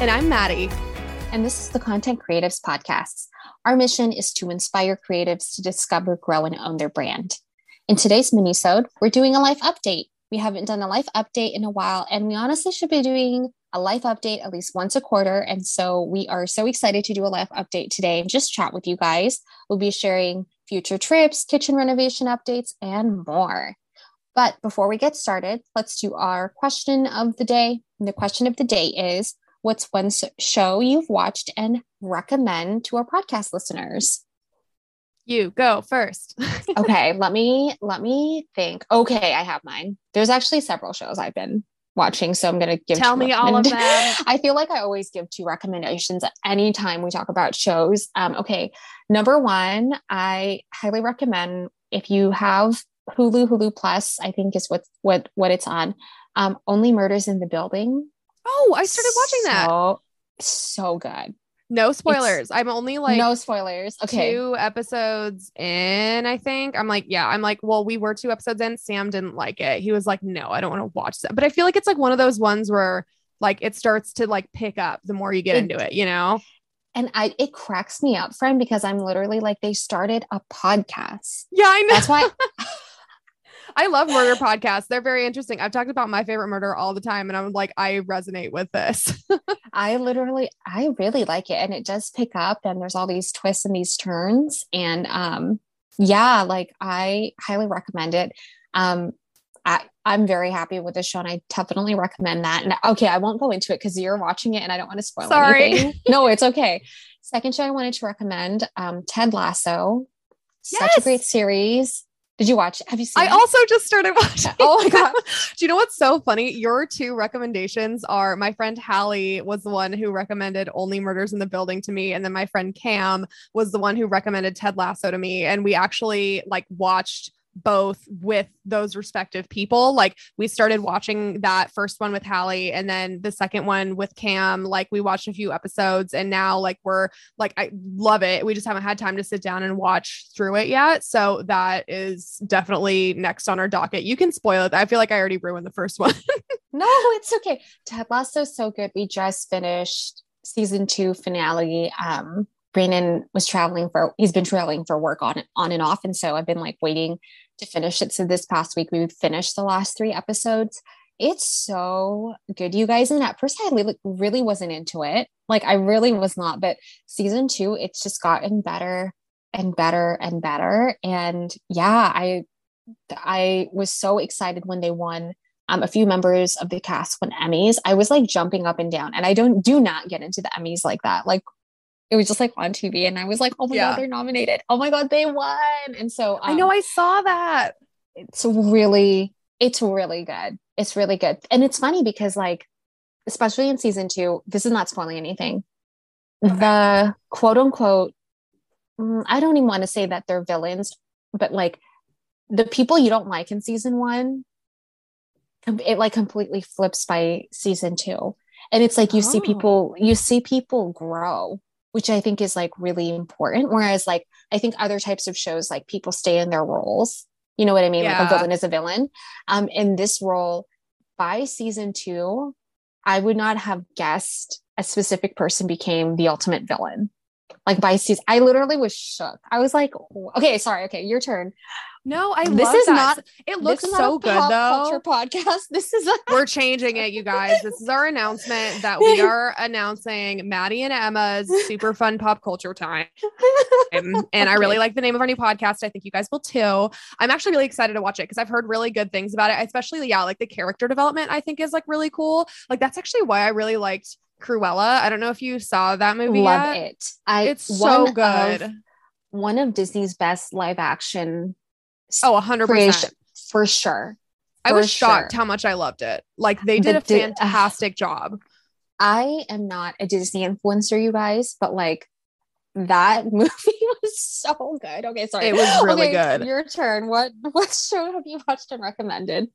And I'm Maddy. And this is the Content Creatives Podcast. Our mission is to inspire creatives to discover, grow, and own their brand. In today's minisode, we're doing a life update. We haven't done a life update in a while, and we honestly should be doing a life update at least once a quarter. And so we are so excited to do a life update today and just chat with you guys. We'll be sharing future trips, kitchen renovation updates, and more. But before we get started, let's do our question of the day. And the question of the day is what's one show you've watched and recommend to our podcast listeners? You go first. okay, let me let me think. Okay, I have mine. There's actually several shows I've been watching, so I'm gonna give. Tell me all of them. I feel like I always give two recommendations anytime we talk about shows. Um, okay, number one, I highly recommend if you have Hulu, Hulu Plus, I think is what what what it's on. Um, Only Murders in the Building. Oh, I started watching that. So, so good. No spoilers. It's, I'm only like no spoilers. Okay. Two episodes in, I think. I'm like, yeah, I'm like, well, we were two episodes in. Sam didn't like it. He was like, no, I don't want to watch that. But I feel like it's like one of those ones where like it starts to like pick up the more you get it, into it, you know? And I it cracks me up, friend, because I'm literally like, they started a podcast. Yeah, I know. That's why I love murder podcasts. They're very interesting. I've talked about my favorite murder all the time, and I'm like, I resonate with this. I literally, I really like it, and it does pick up, and there's all these twists and these turns, and um, yeah, like I highly recommend it. Um, I, I'm very happy with the show, and I definitely recommend that. And okay, I won't go into it because you're watching it, and I don't want to spoil it. Sorry. anything. no, it's okay. Second show I wanted to recommend, um, Ted Lasso. Such yes! a great series. Did you watch? Have you seen? I it? also just started watching. oh my god! Do you know what's so funny? Your two recommendations are my friend Hallie was the one who recommended Only Murders in the Building to me, and then my friend Cam was the one who recommended Ted Lasso to me, and we actually like watched both with those respective people. Like we started watching that first one with Hallie and then the second one with Cam. Like we watched a few episodes and now like we're like, I love it. We just haven't had time to sit down and watch through it yet. So that is definitely next on our docket. You can spoil it. I feel like I already ruined the first one. no, it's okay. Ted Lasso so good. We just finished season two finale. Um, Brandon was traveling for he's been traveling for work on on and off and so I've been like waiting to finish it. So this past week we finished the last 3 episodes. It's so good you guys. And at first I really, wasn't into it. Like I really was not. But season 2 it's just gotten better and better and better. And yeah I I was so excited when they won um, a few members of the cast won Emmys. I was like jumping up and down, and I don't do not get into the Emmys like that. Like it was just like on TV and I was like, oh my yeah. God, they're nominated. Oh my God, they won. And so um, I know um, I saw that. It's really, it's really good. It's really good. And it's funny because, like, especially in season two, this is not spoiling anything. Okay. The quote unquote, mm, I don't even want to say that they're villains, but like the people you don't like in season one, it like completely flips by season two. And it's like you oh. see people, you see people grow which I think is like really important. Whereas, like, I think other types of shows, like people stay in their roles. You know what I mean? Yeah. Like a villain is a villain. Um, in this role, by season two, I would not have guessed a specific person became the ultimate villain. Like by season, I literally was shook. I was like, okay, sorry, okay, your turn. No, I this is that. not. It looks so good though. Culture podcast. This is. A- We're changing it, you guys. This is our announcement that we are announcing Maddy and Emma's super fun pop culture time. Um, and okay. I really like the name of our new podcast. I think you guys will too. I'm actually really excited to watch it because I've heard really good things about it. Especially, yeah, like the character development. I think is like really cool. Like that's actually why I really liked Cruella. I don't know if you saw that movie. I love yet. it. I it's so good. Of, one of Disney's best live action Oh, 100%. For sure. I was shocked sure. how much I loved it. Like they did the, a fantastic job. I am not a Disney influencer, you guys, but like that movie was so good. Okay, sorry. It was really okay, good. Your turn. What what show have you watched and recommended?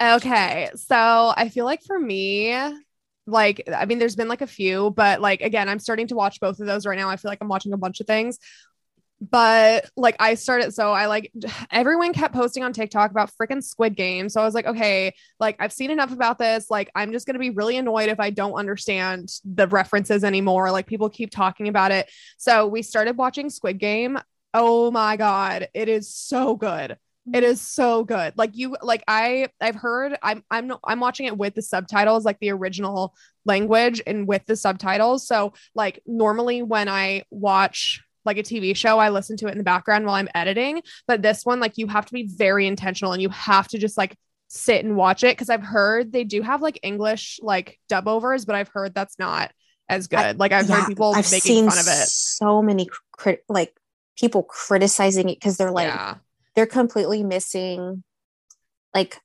Okay. So I feel like for me, like I mean, there's been like a few, but like again, I'm starting to watch both of those right now. I feel like I'm watching a bunch of things but like I started, so I like everyone kept posting on TikTok about freaking Squid Game. So I was like, okay, like I've seen enough about this. Like I'm just gonna be really annoyed if I don't understand the references anymore. Like people keep talking about it. So we started watching Squid Game. Oh my god, it is so good. It is so good. Like you like I I've heard I'm I'm I'm watching it with the subtitles like the original language and with the subtitles. So like normally when I watch like a TV show, I listen to it in the background while I'm editing, but this one like you have to be very intentional and you have to just like sit and watch it because I've heard they do have like English like dub overs, but I've heard that's not as good. I, like I've yeah, heard people I've making fun of it. So many crit- like people criticizing it because they're like yeah they're completely missing like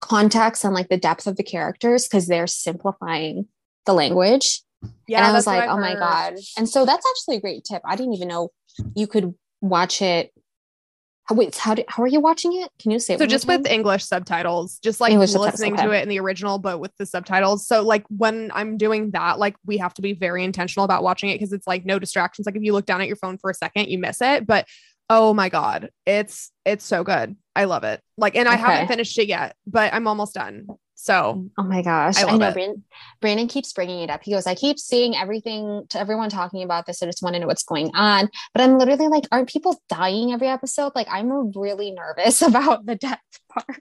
context and like the depth of the characters because they're simplifying the language. Yeah, and I was like, oh my god! And so that's actually a great tip. I didn't even know you could watch it. Wait, how do, how are you watching it? Can you say so? Just with English subtitles, just like English listening okay. to it in the original, but with the subtitles. So like when I'm doing that, like we have to be very intentional about watching it because it's like no distractions. Like if you look down at your phone for a second, you miss it. But Oh my god, it's it's so good. I love it. Like, and I haven't finished it yet, but I'm almost done. So, oh my gosh, I, I know Brandon, Brandon, keeps bringing it up. He goes, I keep seeing everything to everyone talking about this. I just want to know what's going on. But I'm literally like, aren't people dying every episode? Like, I'm really nervous about the death part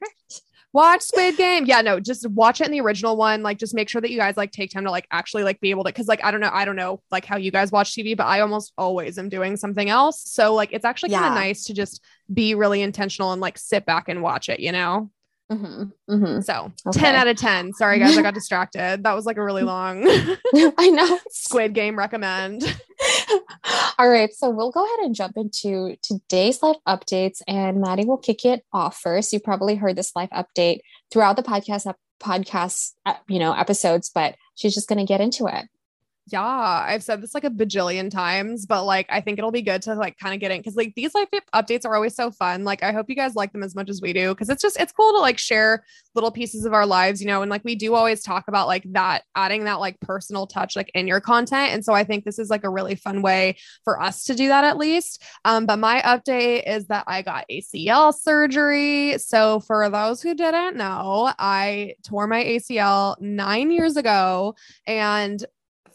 watch Squid Game. Yeah, no, just watch it in the original one. Like, just make sure that you guys like take time to like actually like be able to, because like I don't know, I don't know like how you guys watch TV, but I almost always am doing something else. So like it's actually kind of yeah. nice to just be really intentional and like sit back and watch it, you know? Mm-hmm, mm-hmm. So okay. 10 out of 10. Sorry, guys, I got distracted. That was like a really long I know Squid Game recommend. All right. So we'll go ahead and jump into today's live updates, and Maddy will kick it off first. You probably heard this live update throughout the podcast, podcast, uh, you know, episodes, but she's just going to get into it. Yeah, I've said this like a bajillion times, but like I think it'll be good to like kind of get in because like these life updates are always so fun. Like I hope you guys like them as much as we do because it's just it's cool to like share little pieces of our lives, you know, and like we do always talk about like that adding that like personal touch like in your content. And so I think this is like a really fun way for us to do that at least. Um, but my update is that I got ACL surgery. So for those who didn't know, I tore my ACL nine years ago and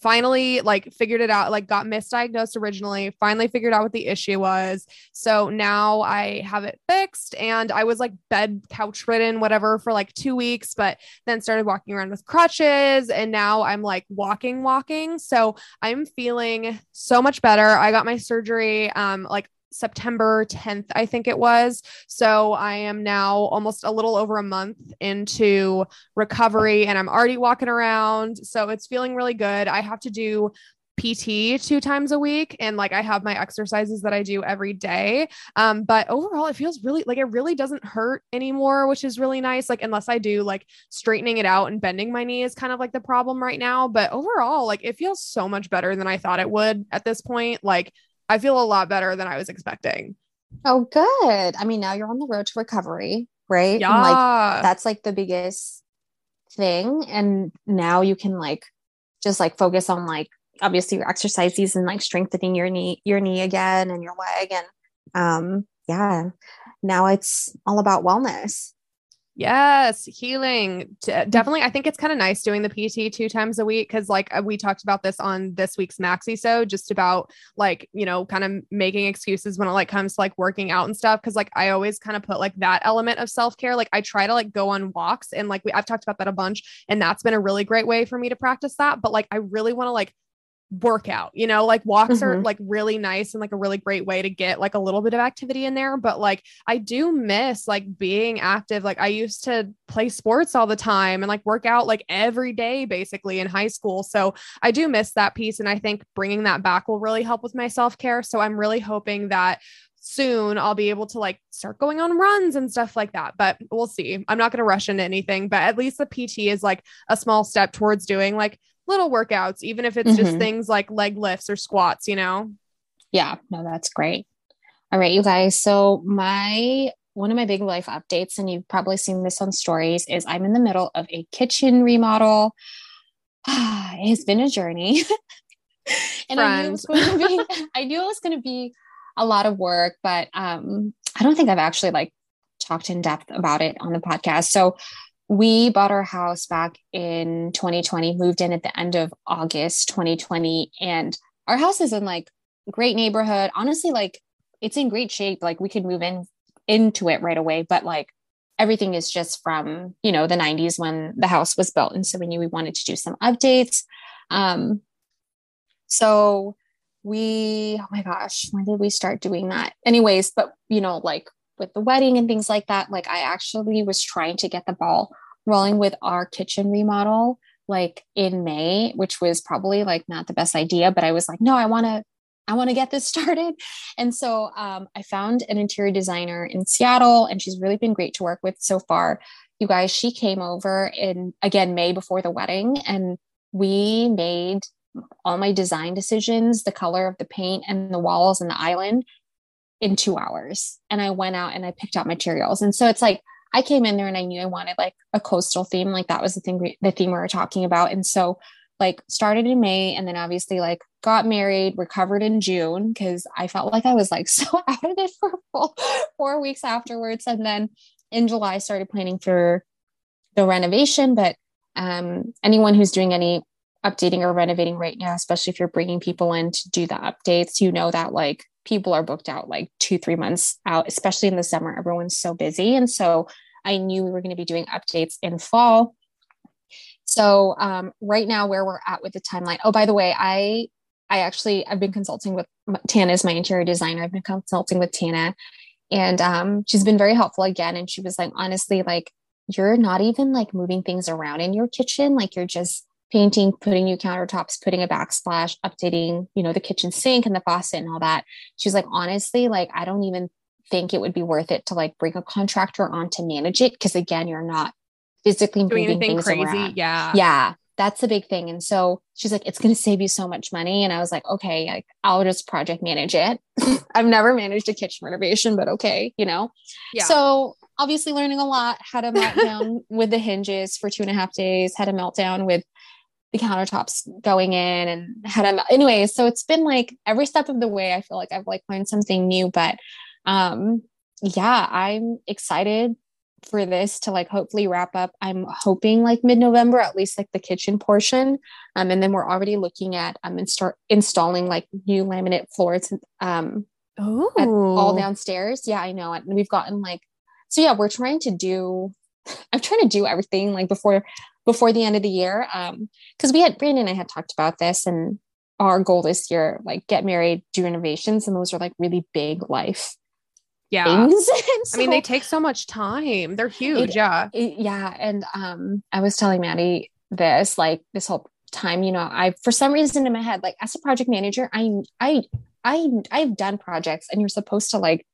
finally like figured it out like got misdiagnosed originally finally figured out what the issue was. So now i have it fixed and i was like bed couch ridden whatever for like two weeks but then started walking around with crutches and now i'm like walking walking. So i'm feeling so much better. I got my surgery um like September 10th, I think it was. So I am now almost a little over a month into recovery and I'm already walking around. So it's feeling really good. I have to do PT two times a week and like I have my exercises that I do every day. Um, but overall it feels really like it really doesn't hurt anymore, which is really nice. Like unless I do like straightening it out and bending my knee is kind of like the problem right now. But overall, like it feels so much better than I thought it would at this point. Like I feel a lot better than I was expecting. Oh, good. I mean, now you're on the road to recovery, right? Yeah. And like that's like the biggest thing. And now you can like just like focus on like obviously your exercises and like strengthening your knee, your knee again and your leg. And um, yeah, now it's all about wellness. Yes, healing. Definitely. I think it's kind of nice doing the PT two times a week because, like, uh, we talked about this on this week's Maxi. So, just about like, you know, kind of making excuses when it like comes to like working out and stuff. Cause like I always kind of put like that element of self care. Like, I try to like go on walks and like we, I've talked about that a bunch. And that's been a really great way for me to practice that. But like, I really want to like workout you know like walks mm-hmm. are like really nice and like a really great way to get like a little bit of activity in there but like i do miss like being active like i used to play sports all the time and like work out like every day basically in high school so i do miss that piece and i think bringing that back will really help with my self-care so i'm really hoping that soon I'll be able to like start going on runs and stuff like that. But we'll see. I'm not going to rush into anything, but at least the PT is like a small step towards doing like little workouts, even if it's mm-hmm. just things like leg lifts or squats, you know? Yeah, no, that's great. All right, you guys. So, my one of my big life updates, and you've probably seen this on stories, is I'm in the middle of a kitchen remodel. it's been a journey. and I knew, it was going to be, I knew it was going to be a lot of work, but um, I don't think I've actually like talked in depth about it on the podcast. So we bought our house back in 2020, moved in at the end of August 2020, and our house is in like great neighborhood. Honestly, like it's in great shape. Like we could move in into it right away, but like everything is just from you know the 90s when the house was built and so we knew we wanted to do some updates um so we oh my gosh when did we start doing that anyways but you know like with the wedding and things like that like i actually was trying to get the ball rolling with our kitchen remodel like in may which was probably like not the best idea but i was like no i want to i want to get this started and so um, i found an interior designer in seattle and she's really been great to work with so far you guys she came over in again may before the wedding and we made all my design decisions, the color of the paint and the walls and the island in two hours. And I went out and I picked out materials. And so it's like I came in there and I knew I wanted like a coastal theme. Like that was the thing, we, the theme we were talking about. And so like started in May and then obviously like got married, recovered in June because I felt like I was like so out of it for full four weeks afterwards. And then in July started planning for the renovation. But um, anyone who's doing any updating or renovating right now, especially if you're bringing people in to do the updates, you know that like people are booked out like two, three months out, especially in the summer. Everyone's so busy. And so I knew we were going to be doing updates in fall. So um, right now, where we're at with the timeline. Oh, by the way, I I actually I've been consulting with Tana is my interior designer. I've been consulting with Tana, and um, she's been very helpful again. And she was like, honestly, like you're not even like moving things around in your kitchen, like you're just painting, putting new countertops, putting a backsplash, updating, you know, the kitchen sink and the faucet and all that. She's like, honestly, like, I don't even think it would be worth it to like bring a contractor on to manage it. Cause again, you're not physically doing moving anything crazy. Around. Yeah. Yeah. That's a big thing. And so she's like, it's going to save you so much money. And I was like, okay, like, I'll just project manage it. I've never managed a kitchen renovation, but okay, you know? Yeah. So obviously learning a lot, had a meltdown with the hinges for two and a half days, had a meltdown with the countertops going in and had a anyway so it's been like every step of the way i feel like i've like learned something new but um yeah i'm excited for this to like hopefully wrap up. I'm hoping like mid-november at least like the kitchen portion. Um and then we're already looking at um start installing like new laminate floors um all downstairs. Yeah i know and we've gotten like so yeah we're trying to do i'm trying to do everything like before before the end of the year. Um, because we had Brandon and I had talked about this and our goal this year, like get married, do renovations, and those are like really big life yeah. things. so, I mean, they take so much time. They're huge. It, yeah. It, yeah. And um, I was telling Maddy this, like this whole time, you know, I for some reason in my head, like as a project manager, I I I I've done projects and you're supposed to like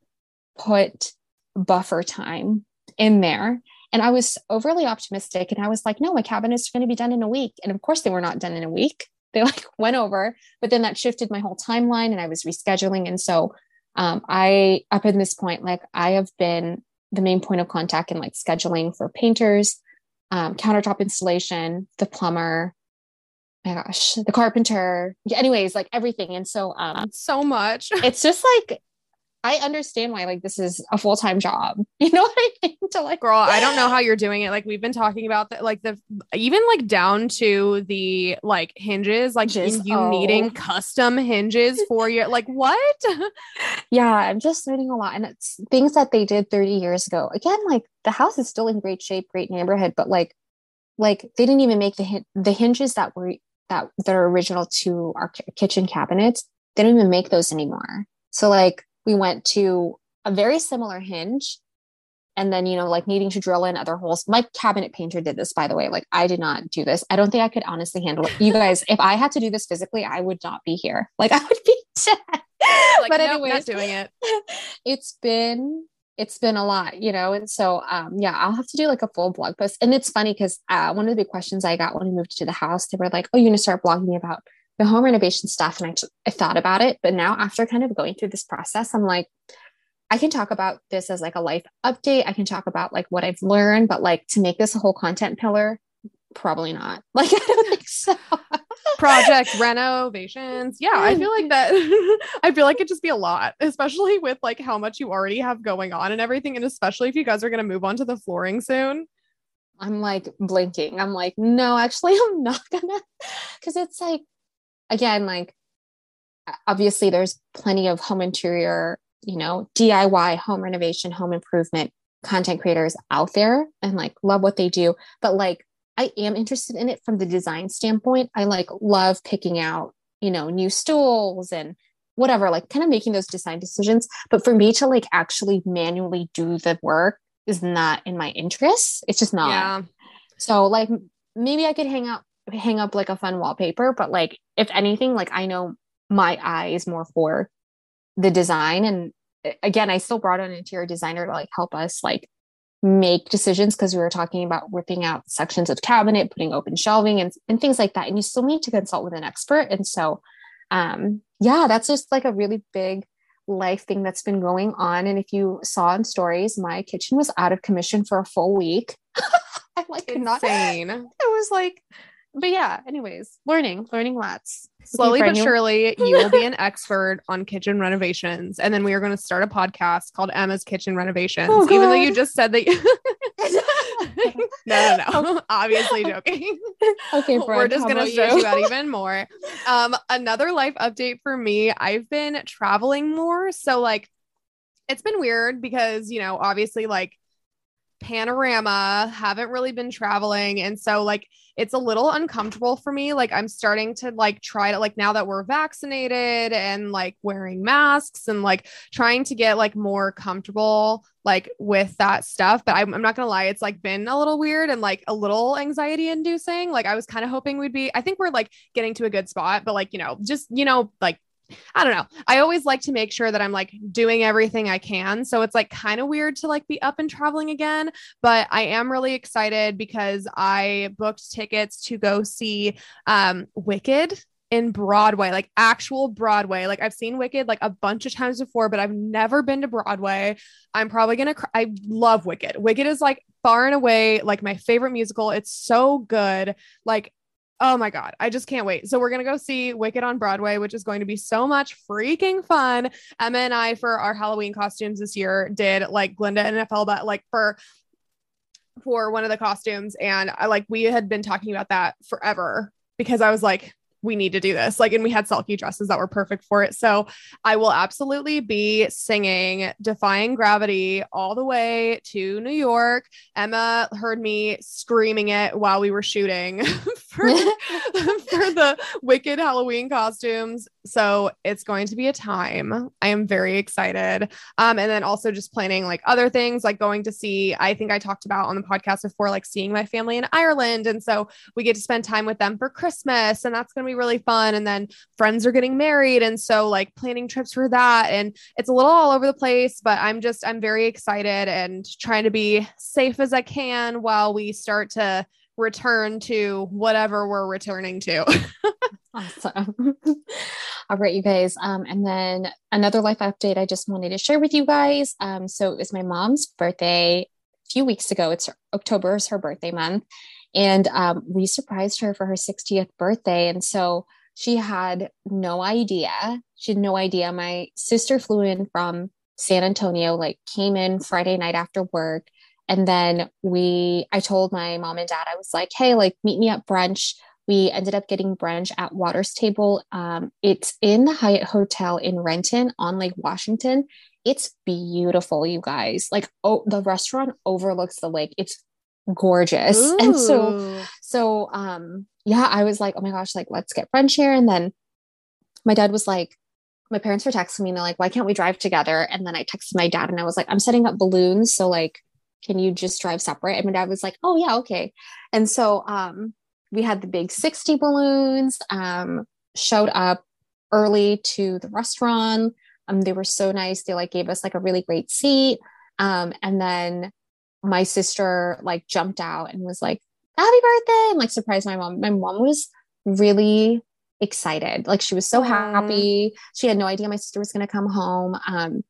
put buffer time in there and I was overly optimistic. And I was like, no, my cabinets are going to be done in a week. And of course, they were not done in a week. They like went over, but then that shifted my whole timeline and I was rescheduling. And so um, I, up in this point, like I have been the main point of contact in like scheduling for painters, um, countertop installation, the plumber, my gosh, the carpenter. Yeah, anyways, like everything. And so um so much. it's just like I understand why like this is a full time job. You know what I mean? To like, girl, I don't know how you're doing it. Like we've been talking about that, like the even like down to the like hinges, like hinges. you oh. needing custom hinges for your like what? yeah, I'm just learning a lot, and it's things that they did 30 years ago. Again, like the house is still in great shape, great neighborhood, but like, like they didn't even make the the hinges that were that that are original to our kitchen cabinets. They don't even make those anymore. So like we went to a very similar hinge and then you know like needing to drill in other holes. My cabinet painter did this by the way. Like i did not do this. I don't think i could honestly handle it. You guys if i had to do this physically i would not be here. Like i would be dead. Like, but nope, anyways, not doing it. it's been it's been a lot you know? And so um yeah i'll have to do like a full blog post. And it's funny because uh, one of the big questions i got when i moved to the house they were like oh you're gonna start blogging about the home renovation stuff and I, I thought about it but now after kind of going through this process i'm like i can talk about this as like a life update i can talk about like what i've learned but like to make this a whole content pillar probably not. Like I don't think so. Project renovations. Yeah, I feel like that. I feel like it'd just be a lot, especially with like how much you already have going on and everything. And especially if you guys are going to move on to the flooring soon. I'm like blinking. I'm like, no, actually, I'm not gonna. Cause it's like, again, like, obviously, there's plenty of home interior, you know, DIY home renovation, home improvement content creators out there and like love what they do. But like, I am interested in it from the design standpoint. I like love picking out, you know, new stools and whatever, like kind of making those design decisions. But for me to like actually manually do the work is not in my interest. It's just not. Yeah. So like maybe I could hang up hang up like a fun wallpaper, but like if anything, like I know my eye is more for the design. And again, I still brought an interior designer to like help us like make decisions because we were talking about ripping out sections of cabinet, putting open shelving and, and things like that. And you still need to consult with an expert. And so um yeah, that's just like a really big life thing that's been going on. And if you saw in stories, my kitchen was out of commission for a full week. I'm like insane. Not, it was like, but yeah, anyways, learning, learning lots. Slowly but surely, you will be an expert on kitchen renovations. And then we are going to start a podcast called Emma's Kitchen Renovations, oh, even though you just said that. You- no, no, no. Obviously joking. Okay, we're just going to stress you? you out even more. Um, another life update for me I've been traveling more. So, like, it's been weird because, you know, obviously, like, panorama haven't really been traveling and so like it's a little uncomfortable for me like i'm starting to like try to like now that we're vaccinated and like wearing masks and like trying to get like more comfortable like with that stuff but I'm, I'm not gonna lie it's like been a little weird and like a little anxiety inducing like i was kind of hoping we'd be i think we're like getting to a good spot but like you know just you know like I don't know. I always like to make sure that I'm like doing everything I can. So it's like kind of weird to like be up and traveling again, but I am really excited because I booked tickets to go see um Wicked in Broadway, like actual Broadway. Like I've seen Wicked like a bunch of times before, but I've never been to Broadway. I'm probably going to cr- I love Wicked. Wicked is like far and away like my favorite musical. It's so good. Like Oh my God. I just can't wait. So, we're going to go see Wicked on Broadway, which is going to be so much freaking fun. Emma and I, for our Halloween costumes this year, did like Glinda and Elphaba, like for for one of the costumes and I like we had been talking about that forever because I was like we need to do this. Like, and we had sulky dresses that were perfect for it. So I will absolutely be singing Defying Gravity all the way to New York. Emma heard me screaming it while we were shooting for, for the wicked Halloween costumes. So it's going to be a time. I am very excited. Um, and then also just planning like other things, like going to see, I think I talked about on the podcast before, like seeing my family in Ireland. And so we get to spend time with them for Christmas. And that's going to be really fun. And then friends are getting married. And so, like, planning trips for that. And it's a little all over the place, but I'm just, I'm very excited and trying to be safe as I can while we start to return to whatever we're returning to. awesome. All right, you guys. Um, and then another life update I just wanted to share with you guys. Um, so it was my mom's birthday a few weeks ago. It's October is her birthday month. And um, we surprised her for her 60th birthday. And so she had no idea. She had no idea. My sister flew in from San Antonio, like came in Friday night after work. And then we, I told my mom and dad, I was like, hey, like meet me at brunch. We ended up getting brunch at Water's Table. Um, it's in the Hyatt Hotel in Renton on Lake Washington. It's beautiful, you guys. Like, oh, the restaurant overlooks the lake. It's gorgeous. Ooh. And so, so, um, yeah, I was like, oh my gosh, like, let's get brunch here. And then my dad was like, my parents were texting me and they're like, why can't we drive together? And then I texted my dad and I was like, I'm setting up balloons. So, like, can you just drive separate? And my dad was like, oh, yeah, okay. And so, um, we had the big 60 balloons, um, showed up early to the restaurant. Um, they were so nice. They like gave us like a really great seat. Um, and then my sister like jumped out and was like, happy birthday, and like surprised my mom. My mom was really excited. Like she was so happy. She had no idea my sister was going to come home. Um,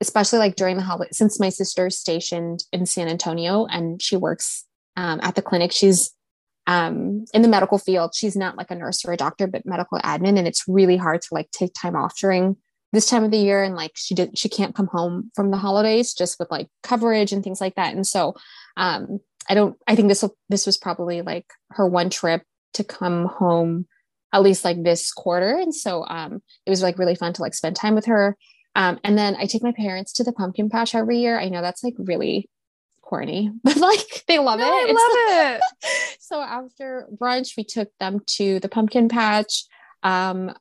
especially like during the holiday, since my sister's stationed in San Antonio and she works um, at the clinic, she's um, in the medical field. She's not like a nurse or a doctor, but medical admin. And it's really hard to like take time off during this time of the year. And like she didn't, she can't come home from the holidays just with like coverage and things like that. And so um, I don't, I think this, this was probably like her one trip to come home at least like this quarter. And so um, it was like really fun to like spend time with her. Um, and then I take my parents to the pumpkin patch every year. I know that's like really corny, but like they love no, it. I love it. so after brunch, we took them to the pumpkin patch, um,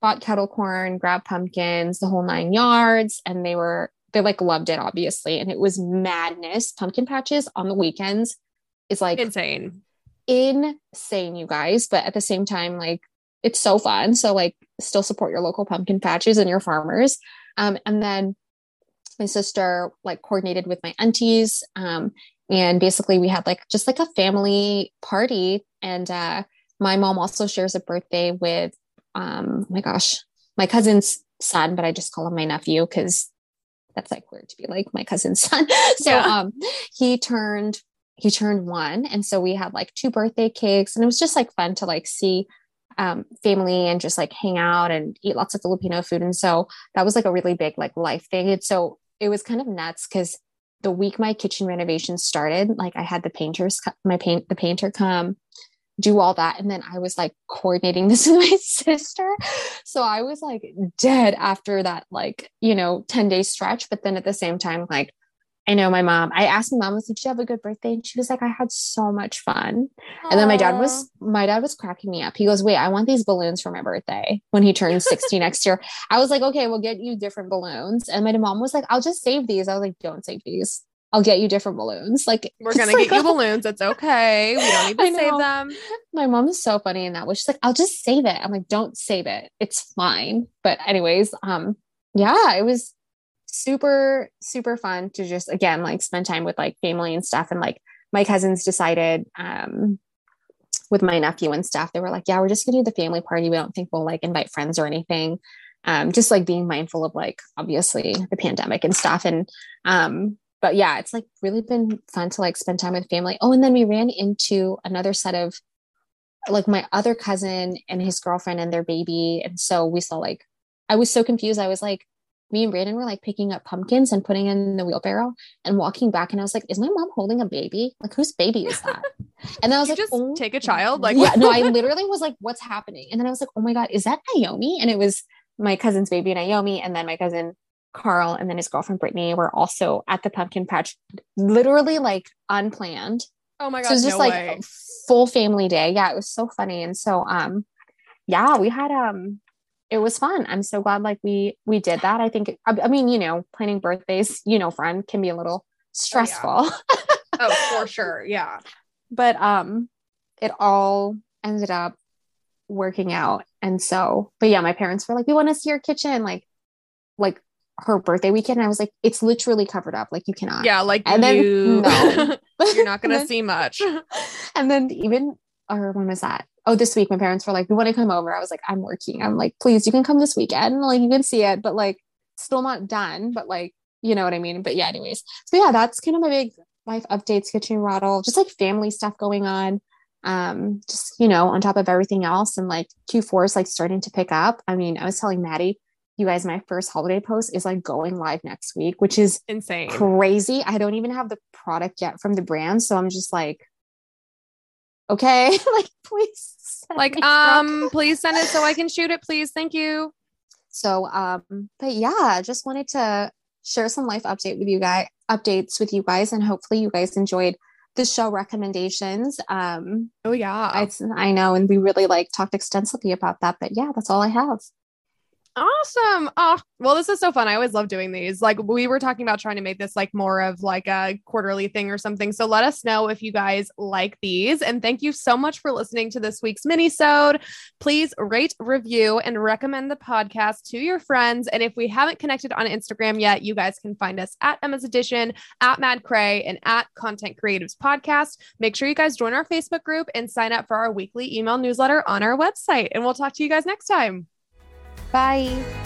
bought kettle corn, grabbed pumpkins, the whole nine yards, and they were they like loved it, obviously. And it was madness. Pumpkin patches on the weekends is like insane. Insane, you guys. But at the same time, like it's so fun. So like still support your local pumpkin patches and your farmers. Um, and then my sister like coordinated with my aunties. Um, and basically we had like just like a family party. And uh, my mom also shares a birthday with um, oh my gosh, my cousin's son, but I just call him my nephew because that's like weird to be like my cousin's son. so yeah. um he turned he turned one. And so we had like two birthday cakes and it was just like fun to like see um, family and just like hang out and eat lots of Filipino food. And so that was like a really big like life thing. And so it was kind of nuts because the week my kitchen renovation started, like I had the painters, my paint, the painter come do all that. And then I was like coordinating this with my sister. So I was like dead after that, like, you know, 10 day stretch. But then at the same time, like, I know my mom, I asked my mom, I was like, Did you have a good birthday? And she was like, I had so much fun. Aww. And then my dad was, my dad was cracking me up. He goes, Wait, I want these balloons for my birthday when he turns 60 next year. I was like, Okay, we'll get you different balloons. And my mom was like, I'll just save these. I was like, Don't save these. I'll get you different balloons. Like we're gonna like, get you balloons. It's okay. We don't need to save them. My mom is so funny in that way. She's like, I'll just save it. I'm like, don't save it. It's fine. But anyways, um, yeah, it was super super fun to just again like spend time with like family and stuff. And like my cousins decided um with my nephew and stuff they were like yeah we're just gonna do the family party. We don't think we'll like invite friends or anything. Um just like being mindful of like obviously the pandemic and stuff. And um but yeah it's like really been fun to like spend time with family. Oh and then we ran into another set of like my other cousin and his girlfriend and their baby. And so we saw like i was so confused. I was like me and Brandon were like picking up pumpkins and putting in the wheelbarrow and walking back. And I was like, is my mom holding a baby? Like, whose baby is that? And then I was like, just oh, take a child. Like, yeah, no, I literally was like, what's happening? And then I was like, oh my God, is that Naomi? And it was my cousin's baby, and Naomi. And then my cousin Carl and then his girlfriend Brittany were also at the pumpkin patch, literally like unplanned. Oh my God. So it was just no like way. full family day. Yeah, it was so funny. And so, um, yeah, we had, um, it was fun. I'm so glad like we we did that. I think I, I mean, you know, planning birthdays, you know, friend can be a little stressful. Oh, yeah. oh for sure. Yeah. But um it all ended up working out. And so, but yeah, my parents were like, we want to see your kitchen like like her birthday weekend. And I was like, it's literally covered up. Like you cannot. Yeah, like and you, then no. you're not gonna see much. And then even or when was that? Oh, this week my parents were like, we want to come over. I was like, I'm working. I'm like, please, you can come this weekend. Like, you can see it, but like, still not done. But like, you know what I mean? But yeah, anyways. So yeah, that's kind of my big life updates, kitchen rattle, just like family stuff going on. Um, just, you know, on top of everything else. And like Q4 is like starting to pick up. I mean, I was telling Maddy, you guys, my first holiday post is like going live next week, which is insane, crazy. I don't even have the product yet from the brand. So I'm just like, okay, like please like um please send it so i can shoot it please. Thank you. So um but yeah just wanted to share some life update with you guys updates with you guys and hopefully you guys enjoyed the show recommendations. Um oh yeah. I, I know and we really like talked extensively about that but yeah that's all i have Awesome. Oh, well, this is so fun. I always love doing these. Like we were talking about trying to make this like more of like a quarterly thing or something. So let us know if you guys like these. And thank you so much for listening to this week's mini-sode. Please rate, review, and recommend the podcast to your friends. And if we haven't connected on Instagram yet, you guys can find us at Emma's Edition, at Mad Cray, and at Content Creatives Podcast. Make sure you guys join our Facebook group and sign up for our weekly email newsletter on our website. And we'll talk to you guys next time. Bye.